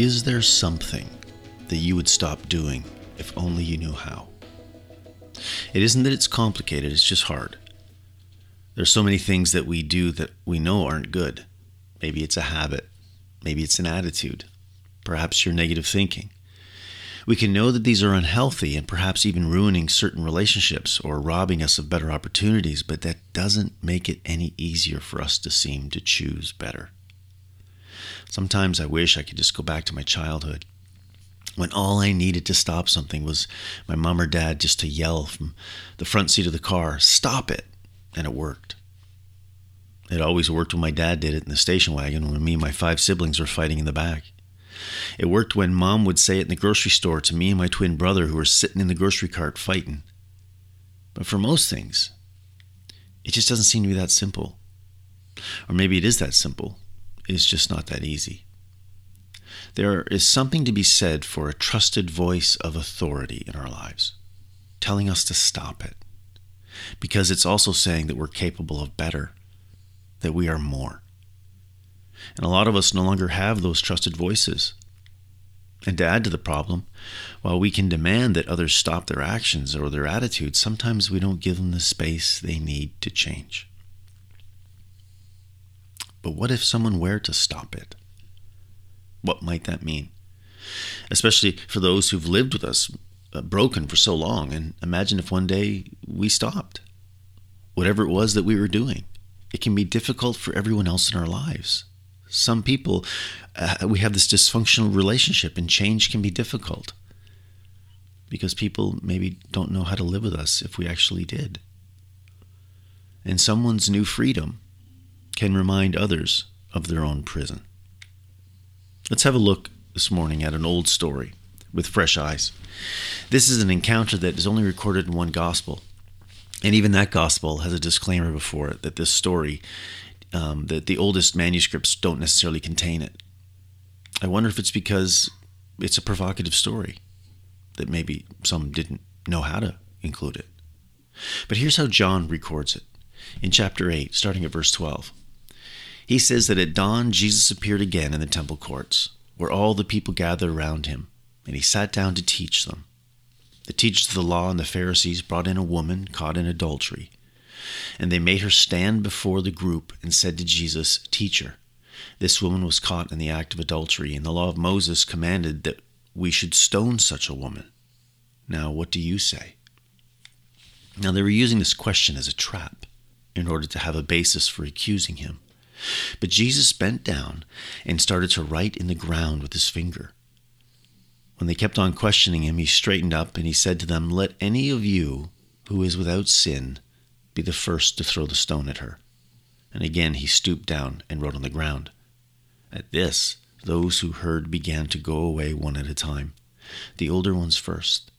Is there something that you would stop doing if only you knew how? It isn't that it's complicated, it's just hard. There's so many things that we do that we know aren't good. Maybe it's a habit, maybe it's an attitude, perhaps your negative thinking. We can know that these are unhealthy and perhaps even ruining certain relationships or robbing us of better opportunities, but that doesn't make it any easier for us to seem to choose better. Sometimes I wish I could just go back to my childhood when all I needed to stop something was my mom or dad just to yell from the front seat of the car, Stop it! And it worked. It always worked when my dad did it in the station wagon when me and my five siblings were fighting in the back. It worked when mom would say it in the grocery store to me and my twin brother who were sitting in the grocery cart fighting. But for most things, it just doesn't seem to be that simple. Or maybe it is that simple, it's just not that easy. There is something to be said for a trusted voice of authority in our lives, telling us to stop it, because it's also saying that we're capable of better, that we are more. And a lot of us no longer have those trusted voices. And to add to the problem, while we can demand that others stop their actions or their attitudes, sometimes we don't give them the space they need to change. But what if someone were to stop it? What might that mean? Especially for those who've lived with us uh, broken for so long. And imagine if one day we stopped, whatever it was that we were doing. It can be difficult for everyone else in our lives. Some people, uh, we have this dysfunctional relationship, and change can be difficult because people maybe don't know how to live with us if we actually did. And someone's new freedom can remind others of their own prison. Let's have a look this morning at an old story with fresh eyes. This is an encounter that is only recorded in one gospel. And even that gospel has a disclaimer before it that this story, um, that the oldest manuscripts don't necessarily contain it. I wonder if it's because it's a provocative story that maybe some didn't know how to include it. But here's how John records it in chapter 8, starting at verse 12. He says that at dawn Jesus appeared again in the temple courts, where all the people gathered around him, and he sat down to teach them. The teachers of the law and the Pharisees brought in a woman caught in adultery, and they made her stand before the group and said to Jesus, Teacher, this woman was caught in the act of adultery, and the law of Moses commanded that we should stone such a woman. Now, what do you say? Now, they were using this question as a trap in order to have a basis for accusing him. But Jesus bent down and started to write in the ground with his finger. When they kept on questioning him, he straightened up and he said to them, Let any of you who is without sin be the first to throw the stone at her. And again he stooped down and wrote on the ground. At this, those who heard began to go away one at a time, the older ones first,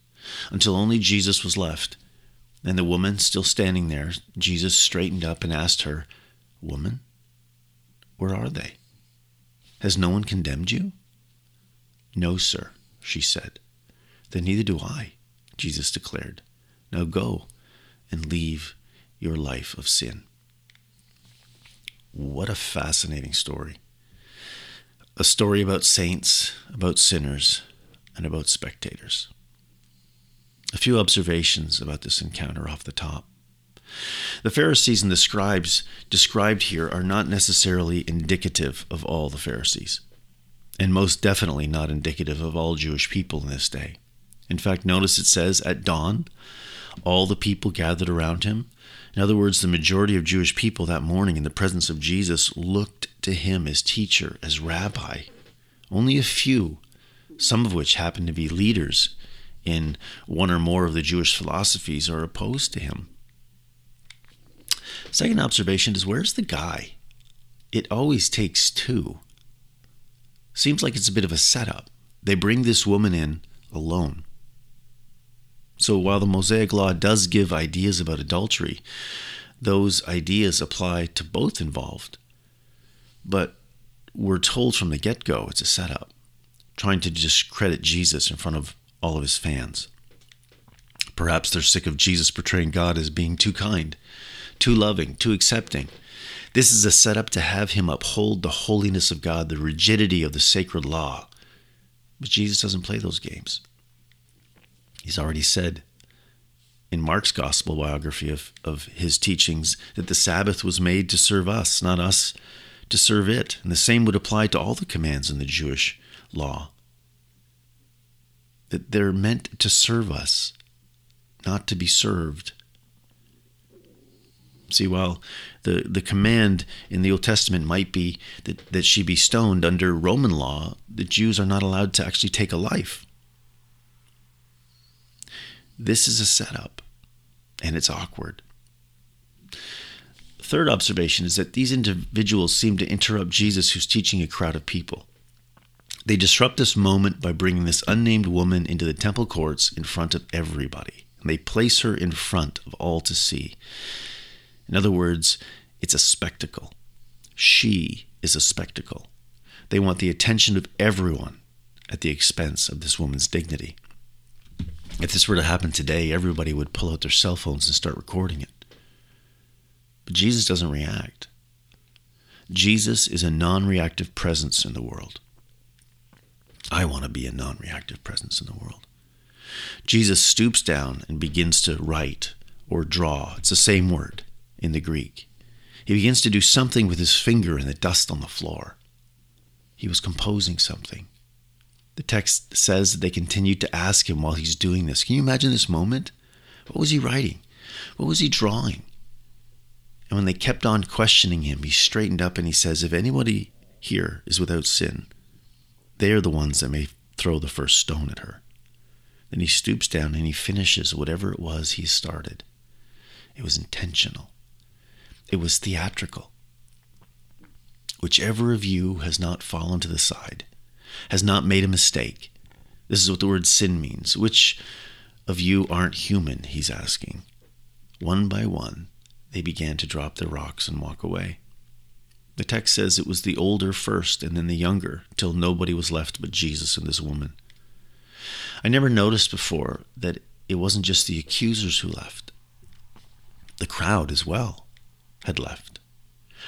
until only Jesus was left. And the woman still standing there, Jesus straightened up and asked her, Woman, where are they? Has no one condemned you? No, sir, she said. Then neither do I, Jesus declared. Now go and leave your life of sin. What a fascinating story. A story about saints, about sinners, and about spectators. A few observations about this encounter off the top. The Pharisees and the scribes described here are not necessarily indicative of all the Pharisees, and most definitely not indicative of all Jewish people in this day. In fact, notice it says, at dawn, all the people gathered around him. In other words, the majority of Jewish people that morning in the presence of Jesus looked to him as teacher, as rabbi. Only a few, some of which happened to be leaders in one or more of the Jewish philosophies, are opposed to him. Second observation is where's the guy? It always takes two. Seems like it's a bit of a setup. They bring this woman in alone. So while the Mosaic Law does give ideas about adultery, those ideas apply to both involved. But we're told from the get go it's a setup, trying to discredit Jesus in front of all of his fans. Perhaps they're sick of Jesus portraying God as being too kind too loving, too accepting. This is a setup to have him uphold the holiness of God, the rigidity of the sacred law, But Jesus doesn't play those games. He's already said in Mark's gospel biography of, of his teachings that the Sabbath was made to serve us, not us to serve it. And the same would apply to all the commands in the Jewish law. That they're meant to serve us, not to be served. See, while the, the command in the Old Testament might be that, that she be stoned under Roman law, the Jews are not allowed to actually take a life. This is a setup, and it's awkward. Third observation is that these individuals seem to interrupt Jesus, who's teaching a crowd of people. They disrupt this moment by bringing this unnamed woman into the temple courts in front of everybody. And they place her in front of all to see. In other words, it's a spectacle. She is a spectacle. They want the attention of everyone at the expense of this woman's dignity. If this were to happen today, everybody would pull out their cell phones and start recording it. But Jesus doesn't react. Jesus is a non reactive presence in the world. I want to be a non reactive presence in the world. Jesus stoops down and begins to write or draw. It's the same word in the Greek. He begins to do something with his finger in the dust on the floor. He was composing something. The text says that they continued to ask him while he's doing this. Can you imagine this moment? What was he writing? What was he drawing? And when they kept on questioning him, he straightened up and he says, If anybody here is without sin, they are the ones that may throw the first stone at her. Then he stoops down and he finishes whatever it was he started. It was intentional. It was theatrical. Whichever of you has not fallen to the side, has not made a mistake. This is what the word sin means. Which of you aren't human? He's asking. One by one, they began to drop their rocks and walk away. The text says it was the older first and then the younger, till nobody was left but Jesus and this woman. I never noticed before that it wasn't just the accusers who left, the crowd as well had left.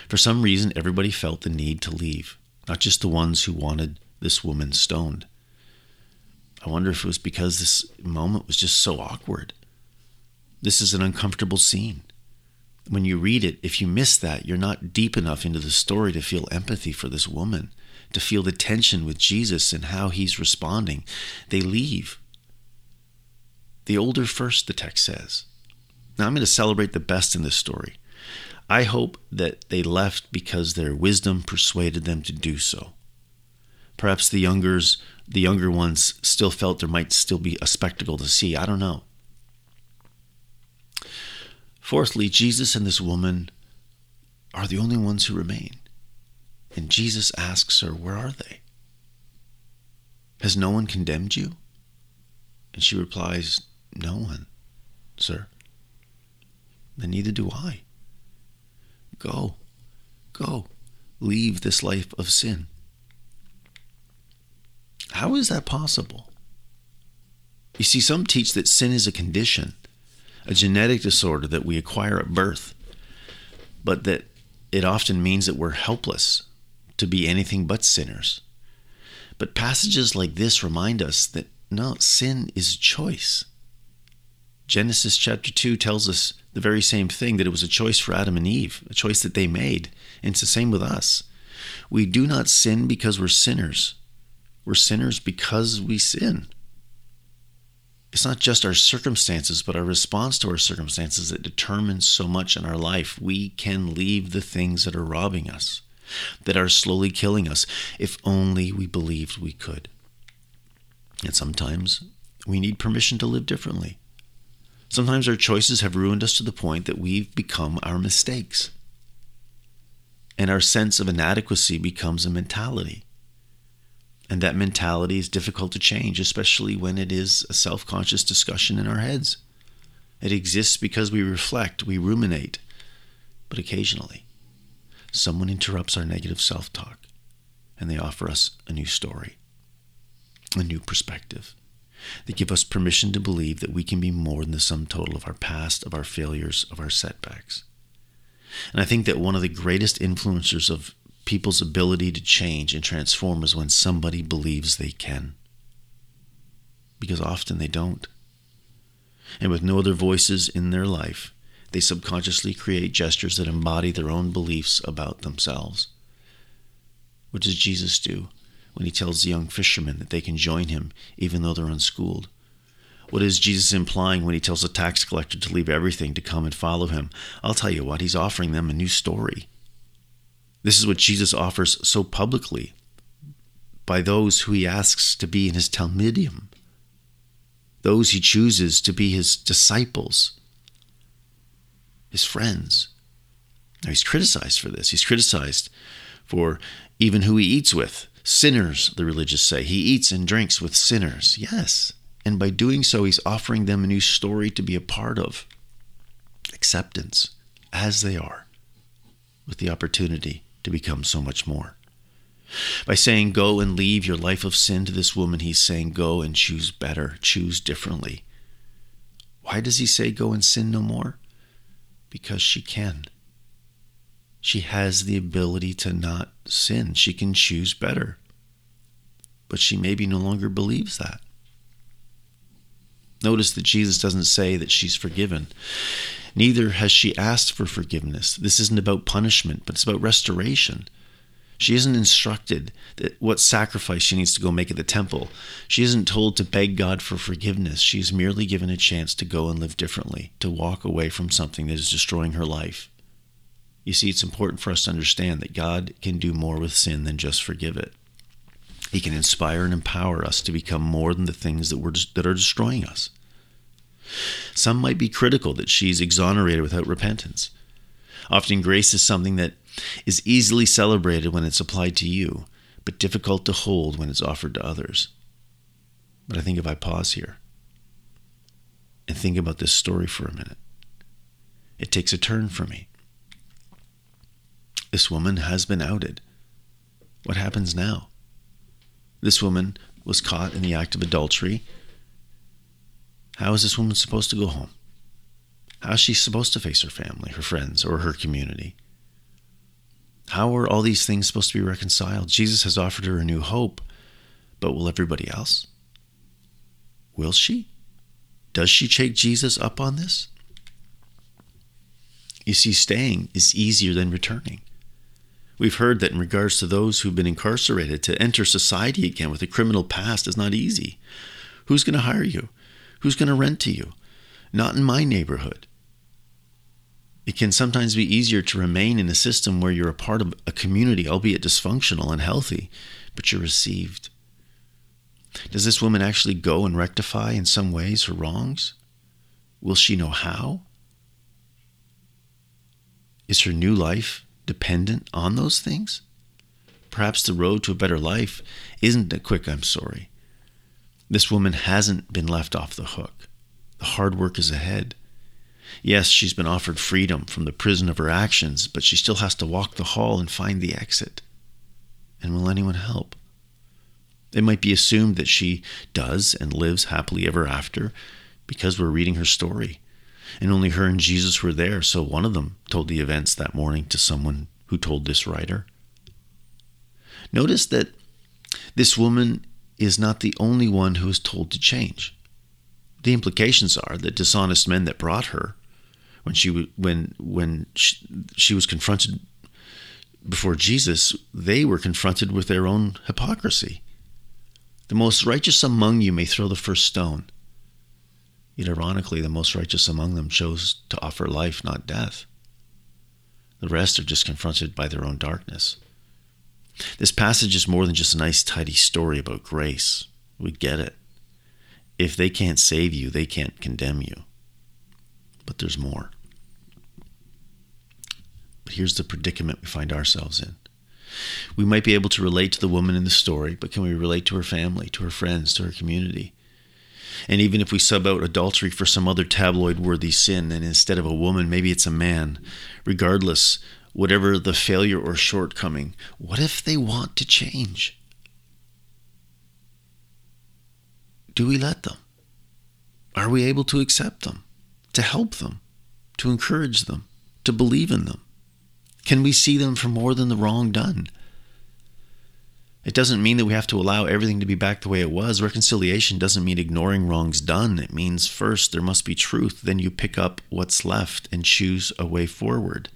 For some reason, everybody felt the need to leave, not just the ones who wanted this woman stoned. I wonder if it was because this moment was just so awkward. This is an uncomfortable scene. When you read it, if you miss that, you're not deep enough into the story to feel empathy for this woman, to feel the tension with Jesus and how he's responding. They leave. The older first, the text says. Now I'm going to celebrate the best in this story. I hope that they left because their wisdom persuaded them to do so. Perhaps the youngers, the younger ones still felt there might still be a spectacle to see. I don't know. Fourthly, Jesus and this woman are the only ones who remain. And Jesus asks her, Where are they? Has no one condemned you? And she replies, No one, sir. Then neither do I. Go, go, leave this life of sin. How is that possible? You see, some teach that sin is a condition, a genetic disorder that we acquire at birth, but that it often means that we're helpless to be anything but sinners. But passages like this remind us that no, sin is choice. Genesis chapter 2 tells us the very same thing that it was a choice for Adam and Eve, a choice that they made. And it's the same with us. We do not sin because we're sinners, we're sinners because we sin. It's not just our circumstances, but our response to our circumstances that determines so much in our life. We can leave the things that are robbing us, that are slowly killing us, if only we believed we could. And sometimes we need permission to live differently. Sometimes our choices have ruined us to the point that we've become our mistakes. And our sense of inadequacy becomes a mentality. And that mentality is difficult to change, especially when it is a self conscious discussion in our heads. It exists because we reflect, we ruminate. But occasionally, someone interrupts our negative self talk and they offer us a new story, a new perspective. They give us permission to believe that we can be more than the sum total of our past, of our failures, of our setbacks. And I think that one of the greatest influencers of people's ability to change and transform is when somebody believes they can. because often they don't. And with no other voices in their life, they subconsciously create gestures that embody their own beliefs about themselves. What does Jesus do when he tells the young fishermen that they can join him even though they're unschooled? What is Jesus implying when he tells the tax collector to leave everything to come and follow him? I'll tell you what, he's offering them a new story. This is what Jesus offers so publicly by those who he asks to be in his talmidim, those he chooses to be his disciples, his friends. Now, he's criticized for this. He's criticized for even who he eats with. Sinners, the religious say. He eats and drinks with sinners. Yes. And by doing so, he's offering them a new story to be a part of. Acceptance as they are, with the opportunity to become so much more. By saying, Go and leave your life of sin to this woman, he's saying, Go and choose better, choose differently. Why does he say, Go and sin no more? Because she can. She has the ability to not sin. She can choose better. But she maybe no longer believes that. Notice that Jesus doesn't say that she's forgiven. Neither has she asked for forgiveness. This isn't about punishment, but it's about restoration. She isn't instructed that what sacrifice she needs to go make at the temple. She isn't told to beg God for forgiveness. She is merely given a chance to go and live differently, to walk away from something that is destroying her life. You see, it's important for us to understand that God can do more with sin than just forgive it. He can inspire and empower us to become more than the things that, we're, that are destroying us. Some might be critical that she's exonerated without repentance. Often, grace is something that is easily celebrated when it's applied to you, but difficult to hold when it's offered to others. But I think if I pause here and think about this story for a minute, it takes a turn for me. This woman has been outed. What happens now? This woman was caught in the act of adultery. How is this woman supposed to go home? How is she supposed to face her family, her friends, or her community? How are all these things supposed to be reconciled? Jesus has offered her a new hope, but will everybody else? Will she? Does she take Jesus up on this? You see, staying is easier than returning. We've heard that in regards to those who've been incarcerated, to enter society again with a criminal past is not easy. Who's going to hire you? Who's going to rent to you? Not in my neighborhood. It can sometimes be easier to remain in a system where you're a part of a community, albeit dysfunctional and healthy, but you're received. Does this woman actually go and rectify in some ways her wrongs? Will she know how? Is her new life dependent on those things? Perhaps the road to a better life isn't a quick I'm sorry. This woman hasn't been left off the hook. The hard work is ahead. Yes, she's been offered freedom from the prison of her actions, but she still has to walk the hall and find the exit. And will anyone help? It might be assumed that she does and lives happily ever after because we're reading her story and only her and Jesus were there, so one of them told the events that morning to someone who told this writer. Notice that this woman is not the only one who is told to change. The implications are that dishonest men that brought her, when she when when she, she was confronted before Jesus, they were confronted with their own hypocrisy. The most righteous among you may throw the first stone. Yet, ironically, the most righteous among them chose to offer life, not death. The rest are just confronted by their own darkness. This passage is more than just a nice, tidy story about grace. We get it. If they can't save you, they can't condemn you. But there's more. But here's the predicament we find ourselves in. We might be able to relate to the woman in the story, but can we relate to her family, to her friends, to her community? And even if we sub out adultery for some other tabloid worthy sin, and instead of a woman, maybe it's a man, regardless, whatever the failure or shortcoming, what if they want to change? Do we let them? Are we able to accept them, to help them, to encourage them, to believe in them? Can we see them for more than the wrong done? It doesn't mean that we have to allow everything to be back the way it was. Reconciliation doesn't mean ignoring wrongs done. It means first there must be truth, then you pick up what's left and choose a way forward.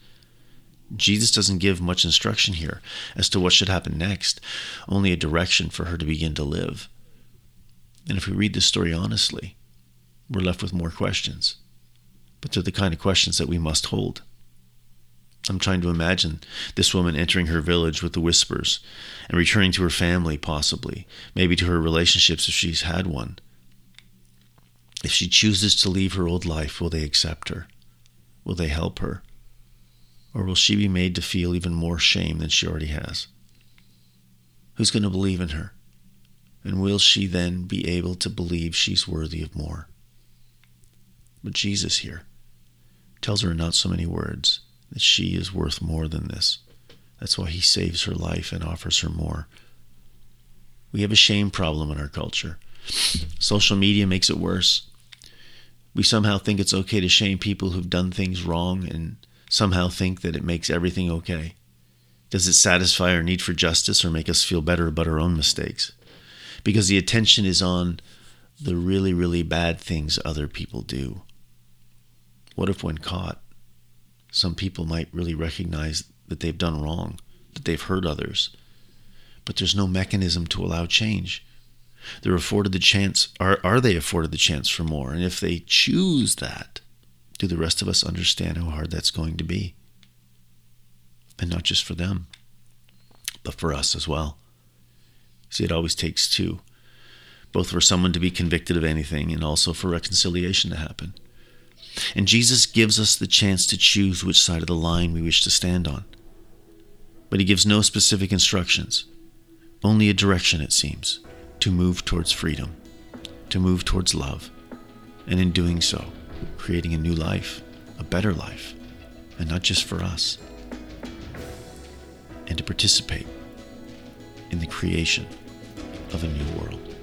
Jesus doesn't give much instruction here as to what should happen next, only a direction for her to begin to live. And if we read this story honestly, we're left with more questions. But they're the kind of questions that we must hold. I'm trying to imagine this woman entering her village with the whispers and returning to her family, possibly, maybe to her relationships if she's had one. If she chooses to leave her old life, will they accept her? Will they help her? Or will she be made to feel even more shame than she already has? Who's going to believe in her? And will she then be able to believe she's worthy of more? But Jesus here tells her in not so many words that she is worth more than this. That's why he saves her life and offers her more. We have a shame problem in our culture. Social media makes it worse. We somehow think it's okay to shame people who've done things wrong and somehow think that it makes everything okay. Does it satisfy our need for justice or make us feel better about our own mistakes? Because the attention is on the really, really bad things other people do. What if, when caught, some people might really recognize that they've done wrong, that they've hurt others, but there's no mechanism to allow change? They're afforded the chance, are, are they afforded the chance for more? And if they choose that, do the rest of us understand how hard that's going to be? And not just for them, but for us as well. See, it always takes two both for someone to be convicted of anything and also for reconciliation to happen. And Jesus gives us the chance to choose which side of the line we wish to stand on. But he gives no specific instructions, only a direction, it seems, to move towards freedom, to move towards love, and in doing so, creating a new life, a better life, and not just for us, and to participate in the creation of a new world.